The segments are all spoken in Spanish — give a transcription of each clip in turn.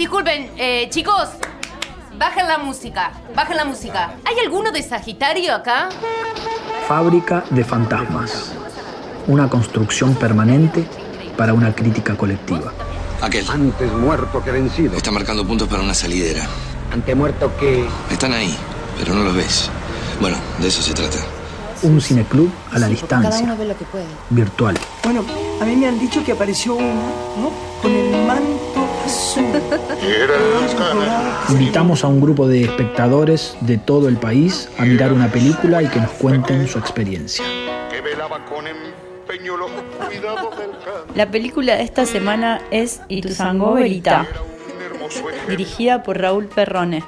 Disculpen, eh, chicos, bajen la música, bajen la música. ¿Hay alguno de Sagitario acá? Fábrica de fantasmas. Una construcción permanente para una crítica colectiva. Aquel. Antes muerto que vencido. Está marcando puntos para una salidera. Antemuerto que... Están ahí, pero no los ves. Bueno, de eso se trata. Un cineclub a la Cada distancia, uno ve lo que puede. virtual. Bueno, a mí me han dicho que apareció uno, ¿no? Con el manto. Invitamos a un grupo de espectadores de todo el país a mirar una película y que nos cuenten su experiencia. La película de esta semana es Ituzaingó Verita, dirigida por Raúl Perrone.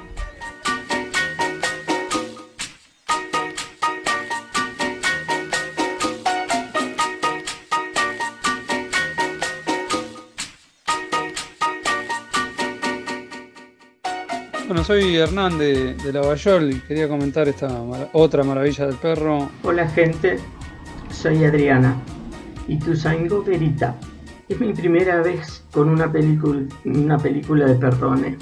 Bueno, soy Hernán de, de Lavallol y quería comentar esta mara- otra maravilla del perro. Hola gente, soy Adriana y Tusango Verita. Es mi primera vez con una película, una película de Perrone.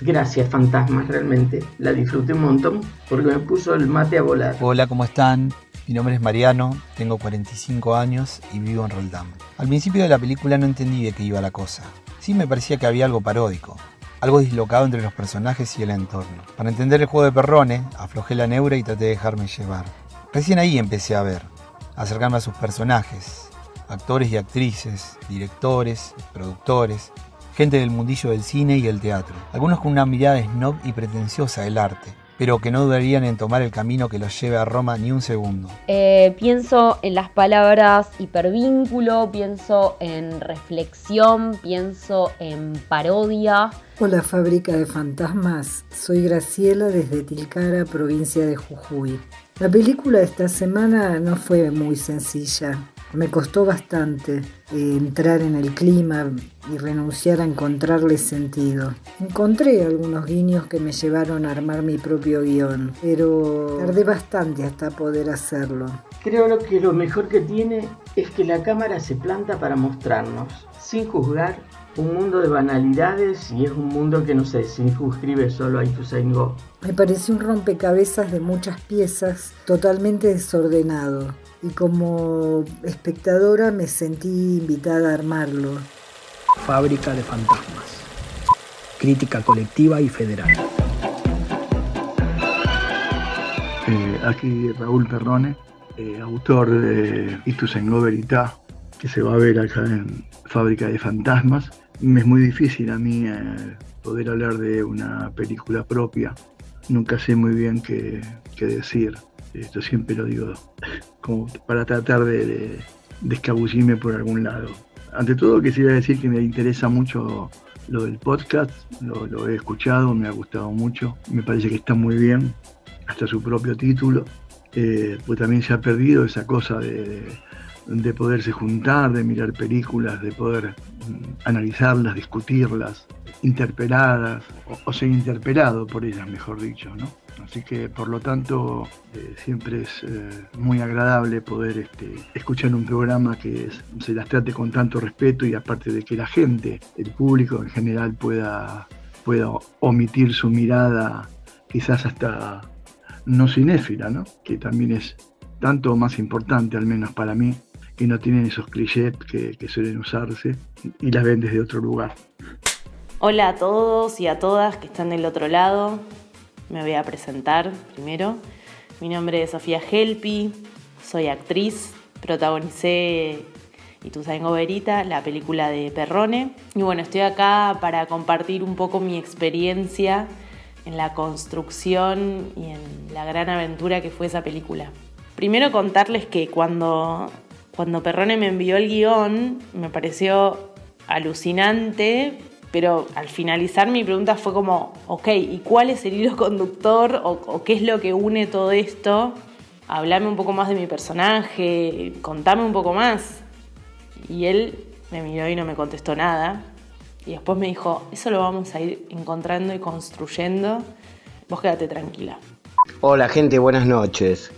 Gracias fantasmas, realmente. La disfruté un montón porque me puso el mate a volar. Hola, ¿cómo están? Mi nombre es Mariano, tengo 45 años y vivo en Roldán. Al principio de la película no entendí de qué iba la cosa. Sí me parecía que había algo paródico, algo dislocado entre los personajes y el entorno. Para entender el juego de Perrone, aflojé la neura y traté de dejarme llevar. Recién ahí empecé a ver, a acercarme a sus personajes, actores y actrices, directores, productores, gente del mundillo del cine y el teatro. Algunos con una mirada snob y pretenciosa del arte, pero que no dudarían en tomar el camino que los lleve a Roma ni un segundo. Eh, pienso en las palabras hipervínculo, pienso en reflexión, pienso en parodia. Hola Fábrica de Fantasmas, soy Graciela desde Tilcara, provincia de Jujuy. La película de esta semana no fue muy sencilla. Me costó bastante eh, entrar en el clima y renunciar a encontrarle sentido. Encontré algunos guiños que me llevaron a armar mi propio guion, pero tardé bastante hasta poder hacerlo. Creo que lo mejor que tiene es que la cámara se planta para mostrarnos, sin juzgar, un mundo de banalidades y es un mundo que no se circunscribe solo a Ituzaingó. Me pareció un rompecabezas de muchas piezas, totalmente desordenado. Y como espectadora me sentí invitada a armarlo. Fábrica de fantasmas. Crítica colectiva y federal. Eh, aquí Raúl Perrone, eh, autor de Ituzaingó Verità, que se va a ver acá en Fábrica de Fantasmas. Me es muy difícil a mí eh, poder hablar de una película propia. Nunca sé muy bien qué, qué decir. Esto siempre lo digo como para tratar de, de, escabullirme por algún lado. Ante todo quisiera decir que me interesa mucho lo del podcast, lo, lo he escuchado, me ha gustado mucho, me parece que está muy bien, hasta su propio título, eh, pues también se ha perdido esa cosa de, de poderse juntar, de mirar películas, de poder mm, analizarlas, discutirlas, interpeladas, o, o ser interpelado por ellas, mejor dicho, ¿no? Así que por lo tanto eh, siempre es eh, muy agradable poder este, escuchar un programa que se las trate con tanto respeto y aparte de que la gente, el público en general pueda, pueda omitir su mirada quizás hasta no cinéfila, ¿no? que también es tanto más importante, al menos para mí, que no tienen esos clichés que suelen usarse y las ven desde otro lugar. Hola a todos y a todas que están del otro lado. Me voy a presentar primero. Mi nombre es Sofía Helpi, soy actriz, protagonicé Ituzaingó Verita, la película de Perrone. Y bueno, estoy acá para compartir un poco mi experiencia en la construcción y en la gran aventura que fue esa película. Primero contarles que cuando, cuando Perrone me envió el guion, me pareció alucinante, pero al finalizar mi pregunta fue como, ok, ¿y cuál es el hilo conductor o, qué es lo que une todo esto? Hablame un poco más de mi personaje, contame un poco más. Y él me miró y no me contestó nada. Y después me dijo, eso lo vamos a ir encontrando y construyendo. Vos quédate tranquila. Hola gente, buenas noches.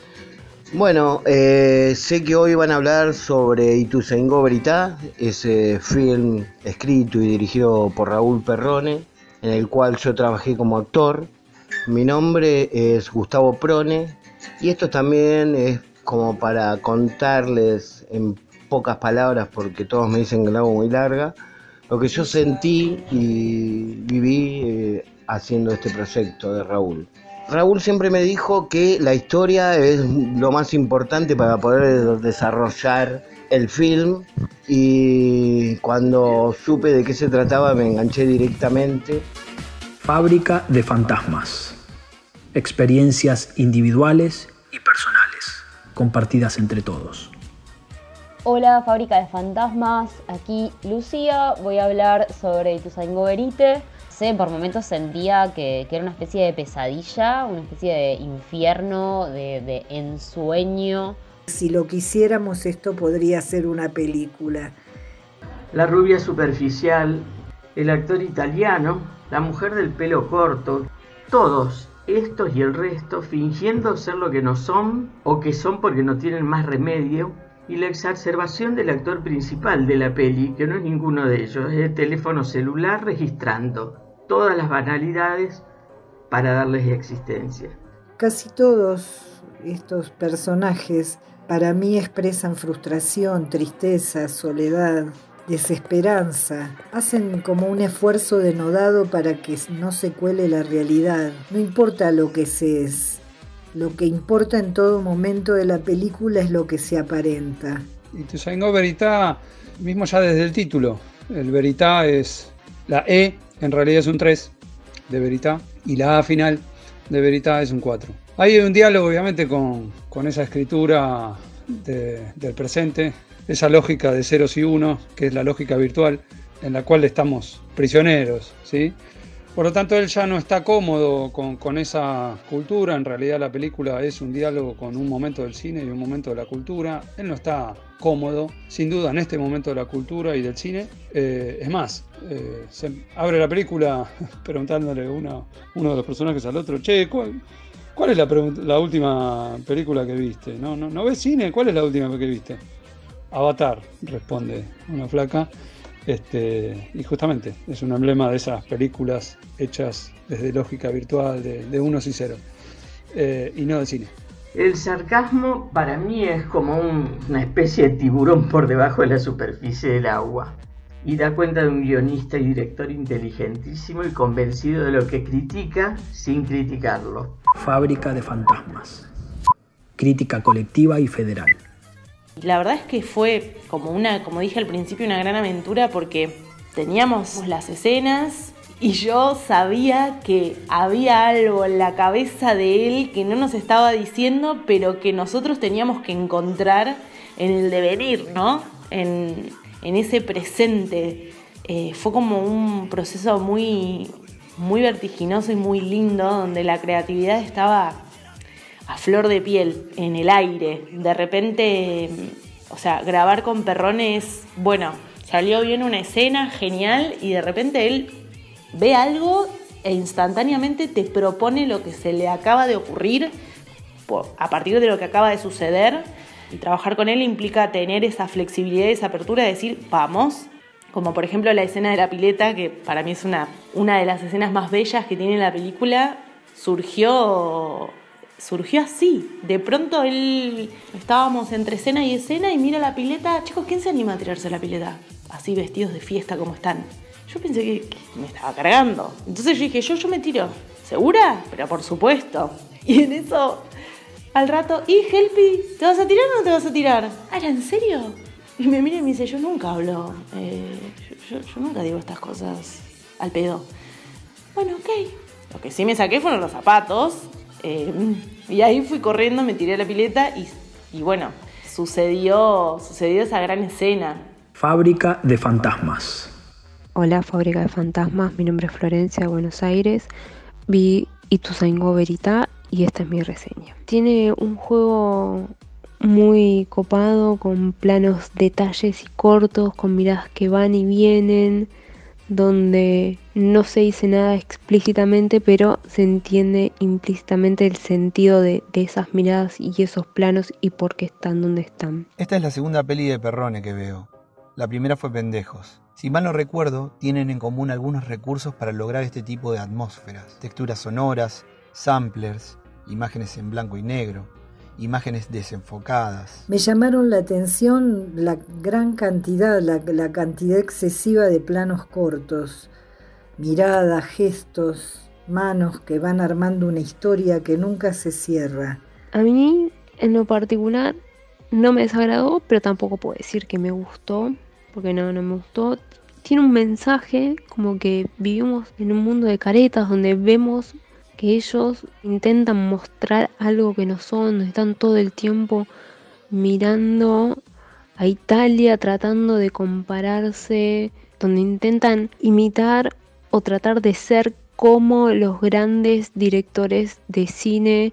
Bueno, eh, sé que hoy van a hablar sobre Ituzaingó Verità, ese film escrito y dirigido por Raúl Perrone, en el cual yo trabajé como actor. Mi nombre es Gustavo Prone y esto también es como para contarles en pocas palabras, porque todos me dicen que la hago muy larga, lo que yo sentí y viví eh, haciendo este proyecto de Raúl. Raúl siempre me dijo que la historia es lo más importante para poder desarrollar el film y cuando supe de qué se trataba me enganché directamente. Fábrica de fantasmas. Experiencias individuales y personales, compartidas entre todos. Hola, Fábrica de Fantasmas. Aquí Lucía. Voy a hablar de Ituzaingó Verite. Sé, por momentos sentía que, era una especie de pesadilla, una especie de infierno, de, de ensueño. Si lo quisiéramos, esto podría ser una película. La rubia superficial, el actor italiano, la mujer del pelo corto, todos estos y el resto fingiendo ser lo que no son o que son porque no tienen más remedio y la exacerbación del actor principal de la peli, que no es ninguno de ellos, es el teléfono celular registrando todas las banalidades para darles existencia. Casi todos estos personajes para mí expresan frustración, tristeza, soledad, desesperanza. Hacen como un esfuerzo denodado para que no se cuele la realidad. No importa lo que se es. Lo que importa en todo momento de la película es lo que se aparenta. Y tu Saingo Verita, mismo ya desde el título, el Verita es la E, en realidad es un 3 de Verita, y la A final de Verita es un 4. Hay un diálogo, obviamente, con, con esa escritura del presente, esa lógica de ceros y unos, que es la lógica virtual, en la cual estamos prisioneros, ¿sí? Por lo tanto, él ya no está cómodo con, esa cultura. En realidad, la película es un diálogo con un momento del cine y un momento de la cultura. Él no está cómodo, sin duda, en este momento de la cultura y del cine. Eh, es más, eh, se abre la película preguntándole uno de los personajes al otro: Che, ¿cuál, es la, última película que viste? ¿No, no, ¿No ves cine? ¿Cuál es la última que viste? Avatar, responde una flaca. Este, y justamente es un emblema de esas películas hechas desde lógica virtual, de, unos y ceros, eh, y no de cine. El sarcasmo para mí es como una especie de tiburón por debajo de la superficie del agua y da cuenta de un guionista y director inteligentísimo y convencido de lo que critica sin criticarlo. Fábrica de fantasmas. Crítica colectiva y federal. La verdad es que fue como una, como dije al principio, una gran aventura porque teníamos las escenas y yo sabía que había algo en la cabeza de él que no nos estaba diciendo, pero que nosotros teníamos que encontrar en el devenir, ¿no? En, ese presente. Eh, fue como un proceso muy, muy vertiginoso y muy lindo, donde la creatividad estaba a flor de piel, en el aire. De repente, o sea, grabar con perrones, bueno, salió bien una escena, genial, y de repente él ve algo e instantáneamente te propone lo que se le acaba de ocurrir a partir de lo que acaba de suceder. Y trabajar con él implica tener esa flexibilidad esa apertura de decir, vamos, como por ejemplo la escena de la pileta, que para mí es una, una de las escenas más bellas que tiene la película, surgió surgió así. De pronto él estábamos entre escena y escena y mira la pileta. Chicos, ¿quién se anima a tirarse a la pileta? Así vestidos de fiesta como están. Yo pensé que, me estaba cargando. Entonces yo dije, yo, yo me tiro. ¿Segura? Pero por supuesto. Y en eso, al rato, ¿y Helpy? ¿Te vas a tirar o no te vas a tirar? Ah, ¿en serio? Y me mira y me dice, yo nunca hablo. Eh, yo, yo nunca digo estas cosas al pedo. Bueno, ok. Lo que sí me saqué fueron los zapatos eh, y ahí fui corriendo, me tiré a la pileta y, bueno, sucedió, sucedió esa gran escena. Fábrica de fantasmas. Hola, Fábrica de Fantasmas. Mi nombre es Florencia, Buenos Aires. Vi Ituzaingó Verita y esta es mi reseña. Tiene un juego muy copado con planos detalles y cortos, con miradas que van y vienen donde no se dice nada explícitamente, pero se entiende implícitamente el sentido de, esas miradas y esos planos y por qué están donde están. Esta es la segunda peli de Perrone que veo. La primera fue Pendejos. Si mal no recuerdo, tienen en común algunos recursos para lograr este tipo de atmósferas, texturas sonoras, samplers, imágenes en blanco y negro, imágenes desenfocadas. Me llamaron la atención la gran cantidad, la, la cantidad excesiva de planos cortos, miradas, gestos, manos que van armando una historia que nunca se cierra. A mí, en lo particular, no me desagradó, pero tampoco puedo decir que me gustó, porque no, no me gustó. Tiene un mensaje como que vivimos en un mundo de caretas donde vemos que ellos intentan mostrar algo que no son, están todo el tiempo mirando a Italia, tratando de compararse, donde intentan imitar o tratar de ser como los grandes directores de cine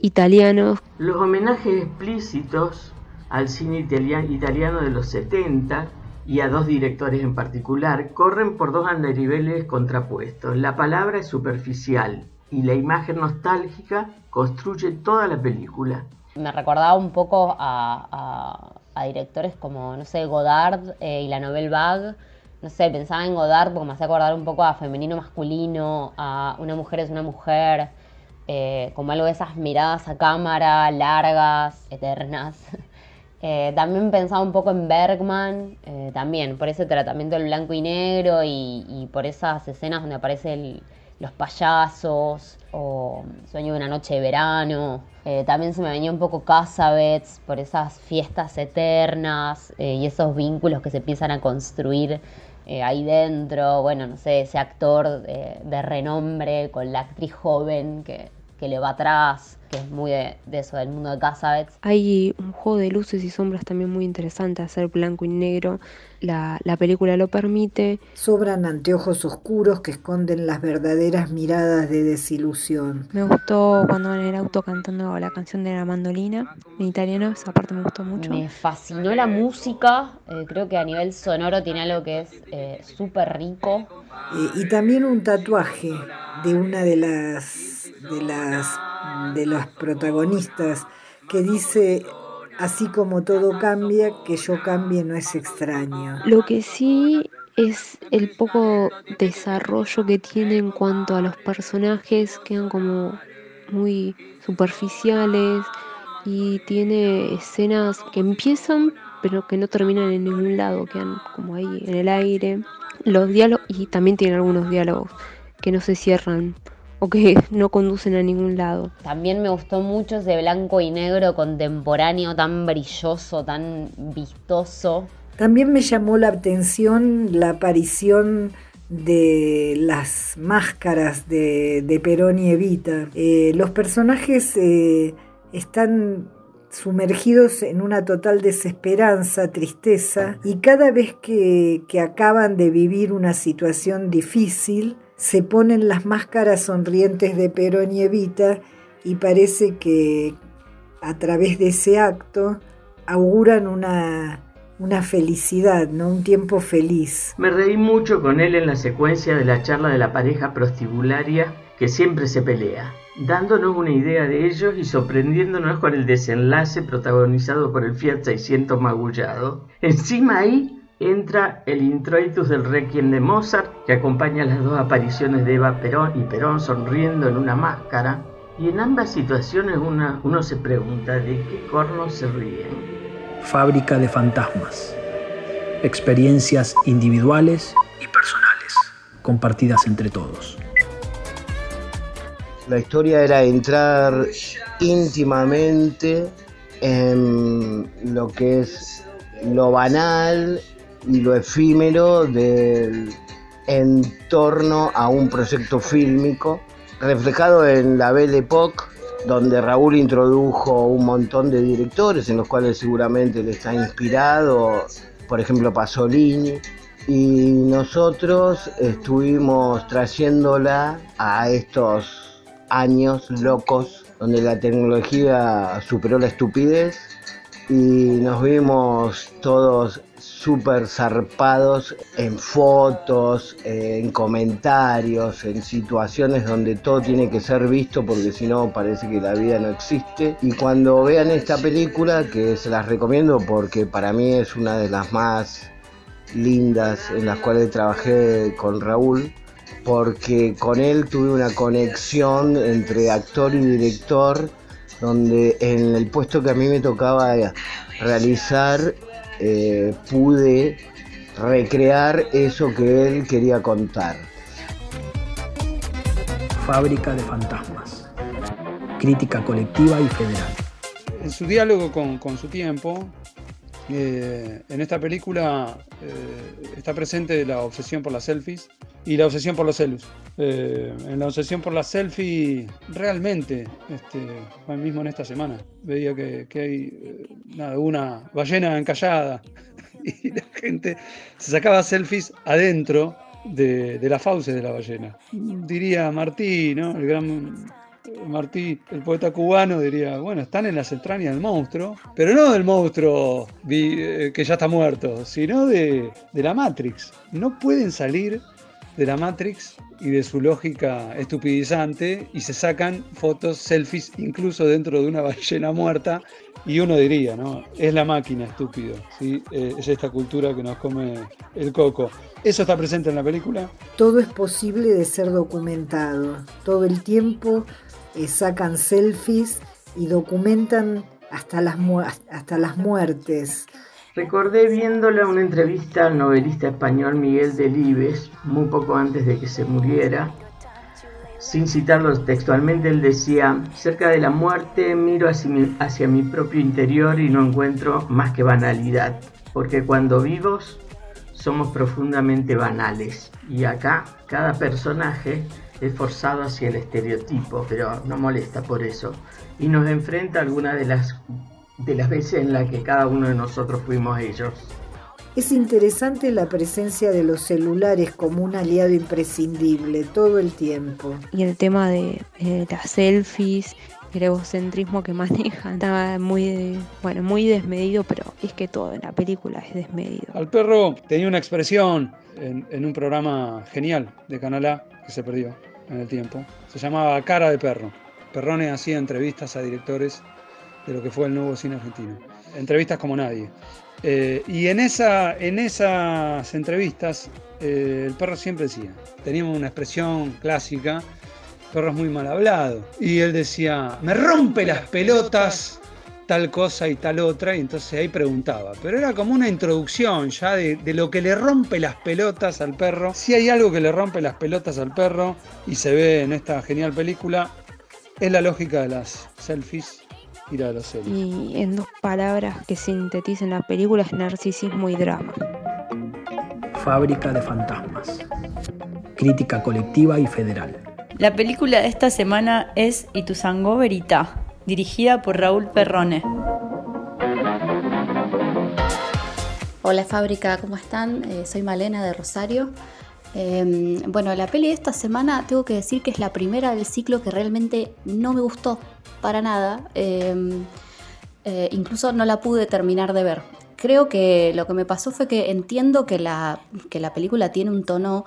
italianos. Los homenajes explícitos al cine italiano de los 70 y a dos directores en particular corren por dos andariveles contrapuestos. La palabra es superficial y la imagen nostálgica construye toda la película. Me recordaba un poco a, directores como, no sé, Godard eh, y la Nouvelle Vague. No sé, pensaba en Godard porque me hacía acordar un poco a femenino masculino, a una mujer es una mujer, eh, como algo de esas miradas a cámara, largas, eternas. Eh, también pensaba un poco en Bergman, también por ese tratamiento del blanco y negro y, por esas escenas donde aparecen los payasos o Sueño de una noche de verano. también se me venía un poco Casabets por esas fiestas eternas y esos vínculos que se empiezan a construir ahí dentro. Bueno, no sé, ese actor de renombre con la actriz joven que, que le va atrás, que es muy de, eso, del mundo de Casabets. Hay un juego de luces y sombras también muy interesante, hacer blanco y negro. La, la película lo permite. Sobran anteojos oscuros que esconden las verdaderas miradas de desilusión. Me gustó cuando en el auto cantando la canción de la mandolina en italiano, esa parte me gustó mucho. Me fascinó la música, eh, creo que a nivel sonoro tiene algo que es eh, súper rico. Eh, y también un tatuaje de una de las de las de los protagonistas que dice así como todo cambia, que yo cambie no es extraño. Lo que sí es el poco desarrollo que tiene en cuanto a los personajes, quedan como muy superficiales y tiene escenas que empiezan pero que no terminan en ningún lado, quedan como ahí en el aire. Los diálogos, y también tiene algunos diálogos que no se cierran que no conducen a ningún lado. También me gustó mucho ese blanco y negro contemporáneo tan brilloso, tan vistoso. También me llamó la atención la aparición de las máscaras de, Perón y Evita. Eh, los personajes eh, están sumergidos en una total desesperanza, tristeza, y cada vez que, que acaban de vivir una situación difícil, se ponen las máscaras sonrientes de Perón y Evita y parece que a través de ese acto auguran una, una felicidad, ¿no? un tiempo feliz. Me reí mucho con él en la secuencia de la charla de la pareja prostibularia que siempre se pelea, dándonos una idea de ellos y sorprendiéndonos con el desenlace protagonizado por el Fiat 600 magullado. Encima ahí entra el introitus del Requiem de Mozart, que acompaña las dos apariciones de Eva Perón y Perón sonriendo en una máscara. Y en ambas situaciones uno se pregunta de qué corno se ríen. Fábrica de fantasmas. Experiencias individuales y personales, compartidas entre todos. La historia era entrar íntimamente en lo que es lo banal y lo efímero del entorno a un proyecto fílmico, reflejado en la Belle Époque, donde Raúl introdujo un montón de directores en los cuales seguramente le está inspirado, por ejemplo Pasolini, y nosotros estuvimos trayéndola a estos años locos donde la tecnología superó la estupidez y nos vimos todos súper zarpados en fotos, en comentarios, en situaciones donde todo tiene que ser visto porque si no parece que la vida no existe. Y cuando vean esta película, que se las recomiendo porque para mí es una de las más lindas en las cuales trabajé con Raúl, porque con él tuve una conexión entre actor y director, donde en el puesto que a mí me tocaba realizar eh, pude recrear eso que él quería contar. Fábrica de fantasmas. Crítica colectiva y federal. En su diálogo con, con su tiempo, eh, en esta película eh, está presente la obsesión por las selfies y la obsesión por los celus. Eh, en la obsesión por las selfies, realmente, este, mismo en esta semana, veía que, hay nada, una ballena encallada y la gente se sacaba selfies adentro de, de las fauces de la ballena. Diría Martí, ¿no? el gran Martí, el poeta cubano, diría, bueno, están en las entrañas del monstruo, pero no del monstruo eh, que ya está muerto, sino de, la Matrix. No pueden salir de la Matrix y de su lógica estupidizante y se sacan fotos, selfies, incluso dentro de una ballena muerta. Y uno diría, ¿no? Es la máquina, estúpido. ¿sí? Eh, es esta cultura que nos come el coco. ¿Eso está presente en la película? Todo es posible de ser documentado. Todo el tiempo eh, sacan selfies y documentan hasta las, hasta las muertes. Recordé viéndola una entrevista al novelista español Miguel Delibes, muy poco antes de que se muriera. Sin citarlo textualmente, él decía, cerca de la muerte miro hacia mi, hacia mi propio interior y no encuentro más que banalidad, porque cuando vivos somos profundamente banales. Y acá cada personaje es forzado hacia el estereotipo, pero no molesta por eso. Y nos enfrenta a algunas de las, de las veces en las que cada uno de nosotros fuimos ellos. Es interesante la presencia de los celulares como un aliado imprescindible todo el tiempo. Y el tema de eh, las selfies, el egocentrismo que maneja, estaba muy, bueno, muy desmedido, pero es que todo en la película es desmedido. Al perro tenía una expresión en, en un programa genial de Canal A que se perdió en el tiempo. Se llamaba Cara de Perro. Perrone hacía entrevistas a directores de lo que fue el nuevo cine argentino. Entrevistas como nadie. Eh, y en, esa, en esas entrevistas, eh, el perro siempre decía, teníamos una expresión clásica, perro es muy mal hablado. Y él decía, me rompe las pelotas tal cosa y tal otra, y entonces ahí preguntaba. Pero era como una introducción ya de, lo que le rompe las pelotas al perro. Si hay algo que le rompe las pelotas al perro, y se ve en esta genial película, es la lógica de las selfies y la de los celos. Y en dos palabras que sintetizan la película es narcisismo y drama. Fábrica de fantasmas. Crítica colectiva y federal. La película de esta semana es Ituzaingó Verita, dirigida por Raúl Perrone. Hola fábrica, ¿cómo están? Eh, soy Malena de Rosario. Em, bueno, la peli de esta semana tengo que decir que es la primera del ciclo que realmente no me gustó para nada. Em, eh, incluso no la pude terminar de ver. Creo que lo que me pasó fue que entiendo que la, que la película tiene un tono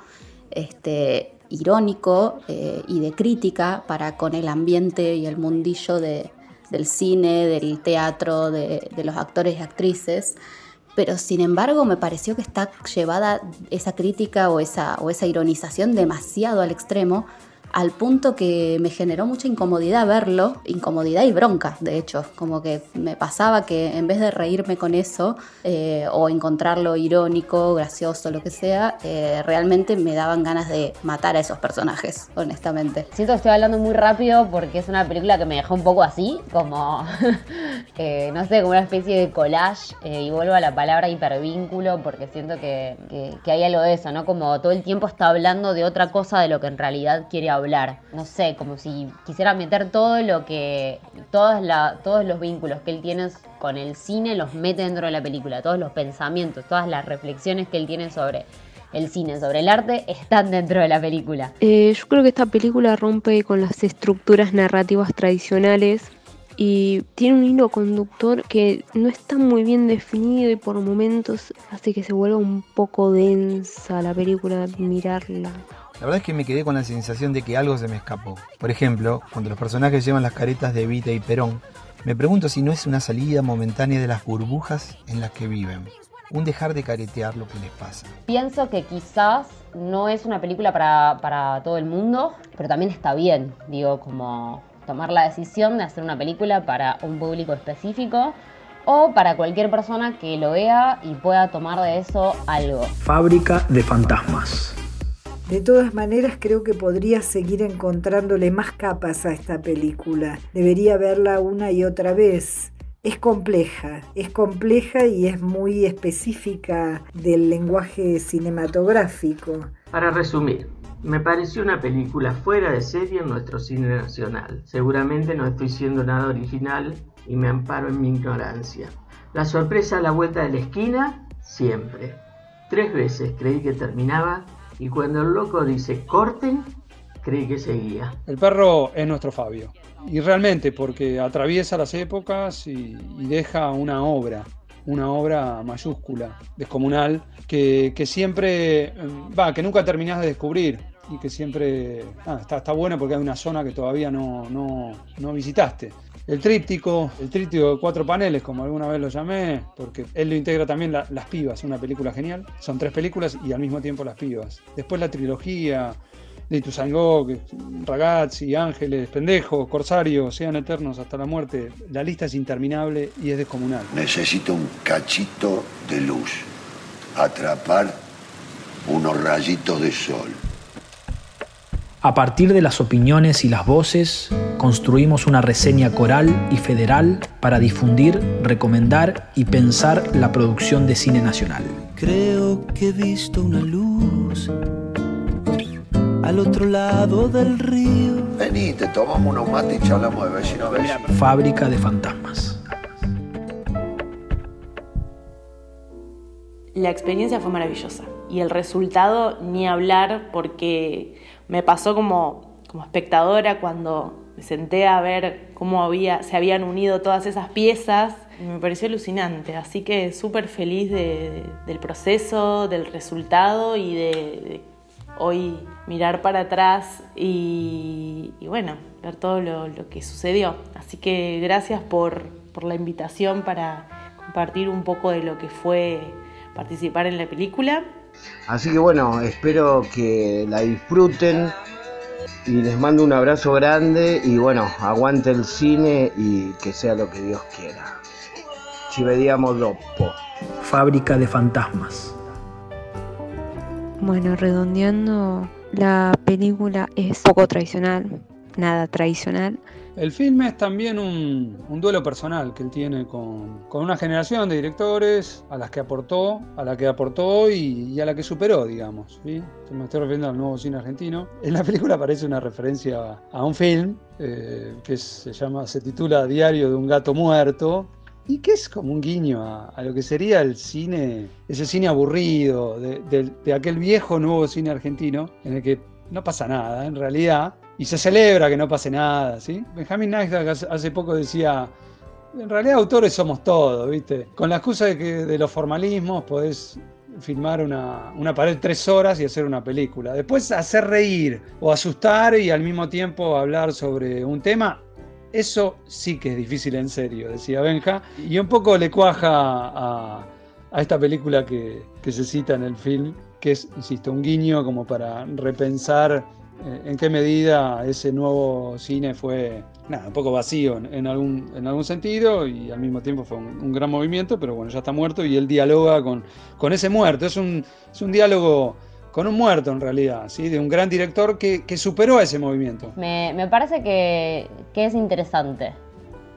este, irónico eh, y de crítica para con el ambiente y el mundillo del cine, del teatro, de, de, los actores y actrices. Pero sin embargo me pareció que está llevada esa crítica o esa, o esa ironización demasiado al extremo al punto que me generó mucha incomodidad verlo, incomodidad y bronca, de hecho, como que me pasaba que en vez de reírme con eso eh, o encontrarlo irónico, gracioso, lo que sea, eh, realmente me daban ganas de matar a esos personajes, honestamente. Siento que estoy hablando muy rápido porque es una película que me dejó un poco así, como, eh, no sé, como una especie de collage, y vuelvo a la palabra hipervínculo porque siento que, que hay algo de eso, ¿no? Como todo el tiempo está hablando de otra cosa de lo que en realidad quiere hablar No sé, como si quisiera meter todo lo que. Todos, la, todos los vínculos que él tiene con el cine los mete dentro de la película. Todos los pensamientos, todas las reflexiones que él tiene sobre el cine, sobre el arte, están dentro de la película. Eh, yo creo que esta película rompe con las estructuras narrativas tradicionales y tiene un hilo conductor que no está muy bien definido y por momentos hace que se vuelva un poco densa la película mirarla. La verdad es que me quedé con la sensación de que algo se me escapó. Por ejemplo, cuando los personajes llevan las caretas de Evita y Perón, me pregunto si no es una salida momentánea de las burbujas en las que viven. un dejar de caretear lo que les pasa. Pienso que quizás no es una película para, para todo el mundo, pero también está bien, digo, como tomar la decisión de hacer una película para un público específico o para cualquier persona que lo vea y pueda tomar de eso algo. Fábrica de fantasmas. De todas maneras, creo que podría seguir encontrándole más capas a esta película. Debería verla una y otra vez. Es compleja, es compleja y es muy específica del lenguaje cinematográfico. Para resumir, me pareció una película fuera de serie en nuestro cine nacional. Seguramente no estoy siendo nada original y me amparo en mi ignorancia. La sorpresa a la vuelta de la esquina, siempre. Tres veces creí que terminaba y cuando el loco dice corten, creí que seguía. El perro es nuestro Fabio. Y realmente, porque atraviesa las épocas y, deja una obra, una obra mayúscula, descomunal, que, siempre, va, que nunca terminás de descubrir y que siempre está, está buena porque hay una zona que todavía no, no, visitaste. El tríptico, el tríptico de cuatro paneles, como alguna vez lo llamé, porque él lo integra también Las Pibas, una película genial. Son tres películas y al mismo tiempo Las Pibas. Después la trilogía de Ituzaingó, Ragazzi, Ángeles, Pendejos, Corsario, sean eternos hasta la muerte. La lista es interminable y es descomunal. Necesito un cachito de luz. Atrapar unos rayitos de sol. A partir de las opiniones y las voces, construimos una reseña coral y federal para difundir, recomendar y pensar la producción de cine nacional. Creo que he visto una luz al otro lado del río. Vení, te tomamos unos mates y charlamos de vecino a vecino. Fábrica de fantasmas. La experiencia fue maravillosa y el resultado ni hablar porque me pasó como, como espectadora cuando me senté a ver cómo había, se habían unido todas esas piezas. Me pareció alucinante, así que súper feliz del proceso, del resultado y de, hoy mirar para atrás y, bueno, ver todo lo, que sucedió. Así que gracias por, por la invitación para compartir un poco de lo que fue participar en la película Así que bueno, espero que la disfruten y les mando un abrazo grande y bueno, aguante el cine y que sea lo que Dios quiera. Ci vediamo dopo. Fábrica de fantasmas. Bueno, redondeando, la película es poco tradicional, nada tradicional. El film es también un, duelo personal que él tiene con, una generación de directores a las que aportó, a la que aportó y, a la que superó, digamos. ¿sí? Me estoy refiriendo al nuevo cine argentino. En la película aparece una referencia a un film eh, que se llama, se titula Diario de un gato muerto, y que es como un guiño a, lo que sería el cine, ese cine aburrido, de, de, aquel viejo nuevo cine argentino, en el que no pasa nada, en realidad, y se celebra que no pase nada, ¿sí? Benjamin Neistat hace poco decía, en realidad autores somos todos, ¿viste? Con la excusa de que de los formalismos podés filmar una, una, pared tres horas y hacer una película. Después hacer reír o asustar y al mismo tiempo hablar sobre un tema, eso sí que es difícil en serio, decía Benja. Y un poco le cuaja a, a esta película que, que se cita en el film, que es, insisto, un guiño como para repensar en qué medida ese nuevo cine fue nada, un poco vacío en, algún, en algún sentido y al mismo tiempo fue un, gran movimiento, pero bueno, ya está muerto y él dialoga con, con ese muerto. Es un, es un diálogo con un muerto en realidad, ¿sí? de un gran director que, que superó ese movimiento. Me, me parece que, que es interesante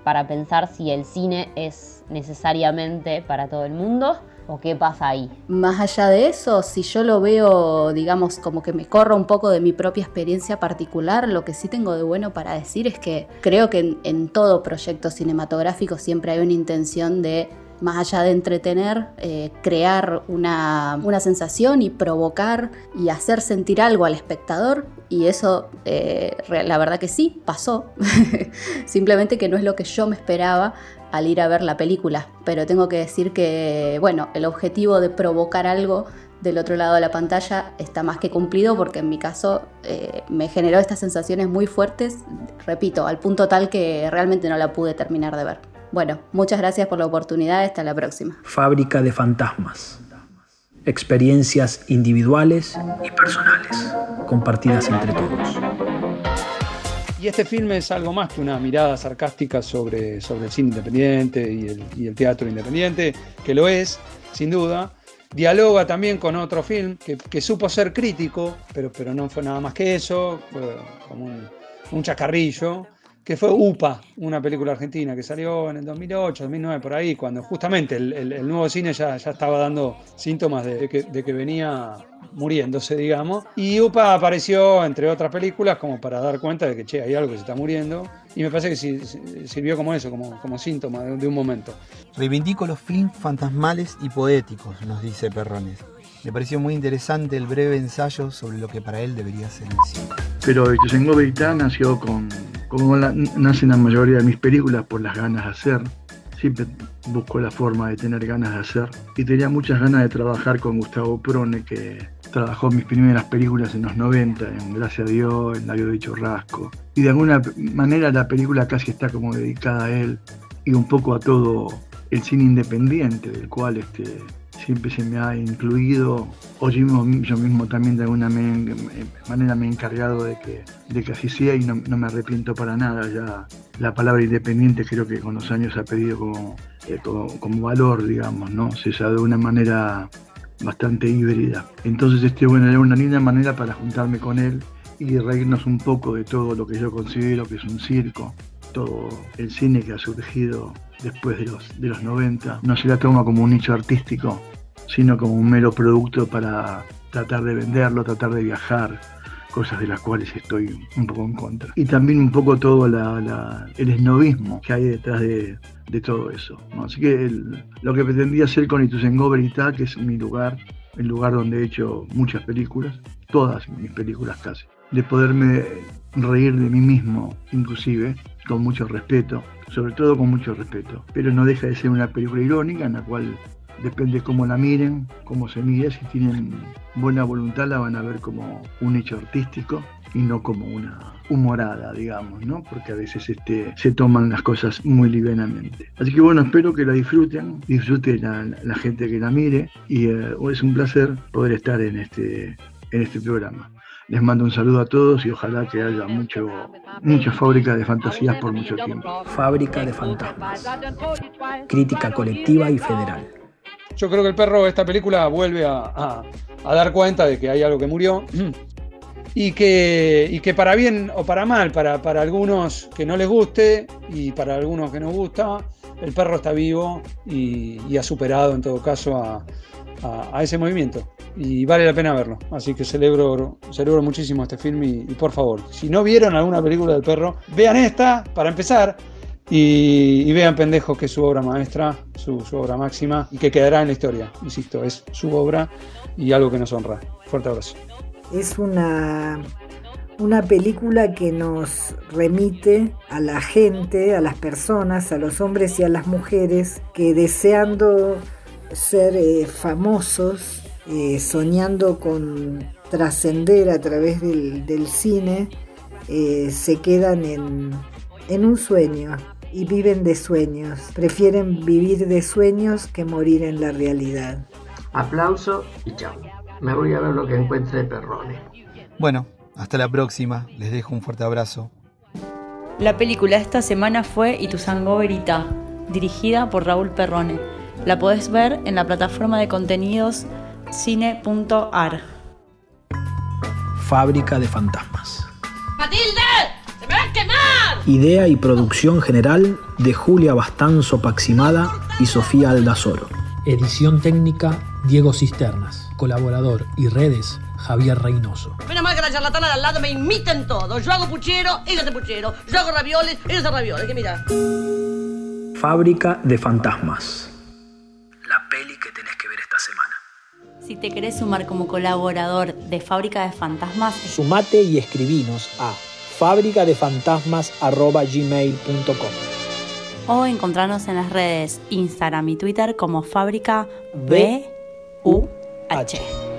para pensar si el cine es necesariamente para todo el mundo ¿O qué pasa ahí? Más allá de eso, si yo lo veo, digamos, como que me corro un poco de mi propia experiencia particular, lo que sí tengo de bueno para decir es que creo que en, todo proyecto cinematográfico siempre hay una intención de más allá de entretener, eh, crear una, sensación y provocar y hacer sentir algo al espectador. Y eso, eh, la verdad que sí, pasó. Simplemente que no es lo que yo me esperaba, al ir a ver la película. Pero tengo que decir que, bueno, el objetivo de provocar algo del otro lado de la pantalla está más que cumplido porque en mi caso eh, me generó estas sensaciones muy fuertes, repito, al punto tal que realmente no la pude terminar de ver. Bueno, muchas gracias por la oportunidad, hasta la próxima. Fábrica de fantasmas. Experiencias individuales y personales, compartidas entre todos. Y este filme es algo más que una mirada sarcástica sobre, sobre el cine independiente y el, y el teatro independiente, que lo es, sin duda. Dialoga también con otro film que, que supo ser crítico, pero, pero no fue nada más que eso, como un, un chacarrillo que fue UPA, una película argentina que salió en el 2008, 2009, por ahí, cuando justamente el, el- el nuevo cine ya, ya estaba dando síntomas de, que, de que venía muriéndose, digamos. Y UPA apareció, entre otras películas, como para dar cuenta de que, che, hay algo que se está muriendo. Y me parece que sirvió como eso, como, como síntoma de, de un momento. Reivindico los films fantasmales y poéticos, nos dice Perrones. Me pareció muy interesante el breve ensayo sobre lo que para él debería ser el cine. Pero Beritá nació con, como la- nacen la mayoría de mis películas, por las ganas de hacer. Siempre busco la forma de tener ganas de hacer. Y tenía muchas ganas de trabajar con Gustavo Prone, que trabajó mis primeras películas en los 90, en Gracias a Dios, en Labio de Churrasco. Y de alguna manera la película casi está como dedicada a él y un poco a todo el cine independiente, del cual este, siempre se me ha incluido, o yo mismo, también de alguna manera me he encargado de que, de que así sea y no, no me arrepiento para nada. Ya la palabra independiente creo que con los años ha perdido como, eh, como, como valor, digamos, ¿no? Se de una manera bastante híbrida. Entonces, este, bueno, era una linda manera para juntarme con él y reírnos un poco de todo lo que yo considero que es un circo, todo el cine que ha surgido después de los, de los 90. No se la toma como un nicho artístico, sino como un mero producto para tratar de venderlo, tratar de viajar, cosas de las cuales estoy un poco en contra. Y también un poco todo la- el esnovismo que hay detrás de, todo eso. Así que lo que pretendía hacer con Ituzaingó Veritá, que es mi lugar, el lugar donde he hecho muchas películas, todas mis películas casi, de poderme reír de mí mismo, inclusive, con mucho respeto, sobre todo con mucho respeto. Pero no deja de ser una película irónica en la cual depende cómo la miren, cómo se mire, si tienen buena voluntad la van a ver como un hecho artístico y no como una humorada, digamos, ¿no? Porque a veces este, se toman las cosas muy livianamente. Así que bueno, espero que la disfruten, disfrute la, gente que la mire y eh, es un placer poder estar en este, en este programa. Les mando un saludo a todos y ojalá que haya mucho, mucha fábrica de fantasías por mucho tiempo. Fábrica de fantasmas. Crítica colectiva y federal. Yo creo que el perro, esta película, vuelve a, a- a dar cuenta de que hay algo que murió y que, y que para bien o para mal, para, para algunos que no les guste y para algunos que nos gusta, el perro está vivo y, y ha superado en todo caso a, a- ese movimiento. Y vale la pena verlo. Así que celebro, celebro muchísimo este film y, y por favor, si no vieron alguna película del perro, vean esta para empezar. Y, y vean Pendejo, que es su obra maestra, su, su obra máxima, y que quedará en la historia. Insisto, es su obra y algo que nos honra. Fuerte abrazo. Es una, una película que nos remite a la gente, a las personas, a los hombres y a las mujeres que deseando ser eh, famosos, eh, soñando con trascender a través del, del cine, eh, se quedan en, en un sueño y viven de sueños. Prefieren vivir de sueños que morir en la realidad. Aplauso y chao. Me voy a ver lo que encuentre Perrone. Bueno, hasta la próxima. Les dejo un fuerte abrazo. La película esta semana fue Ituzaingó Verita, dirigida por Raúl Perrone. La podés ver en la plataforma de contenidos cine.ar. Fábrica de fantasmas. ¡Matilde! ¡Se me va a quemar! Idea y producción general de Julia Bastanzo Paximada y Sofía Aldazoro. Edición técnica Diego Cisternas. Colaborador y redes Javier Reynoso. Menos mal que la charlatana de al lado me imiten todo. Yo hago puchero, ella hace puchero. Yo hago ravioles, ella hace ravioles. Que mira. Fábrica de fantasmas. Peli que tenés que ver esta semana. Si te querés sumar como colaborador de Fábrica de Fantasmas, Sumate y escribinos a fábricadefantasmas.gmail.com o encontrarnos en las redes Instagram y Twitter como Fábrica B U H.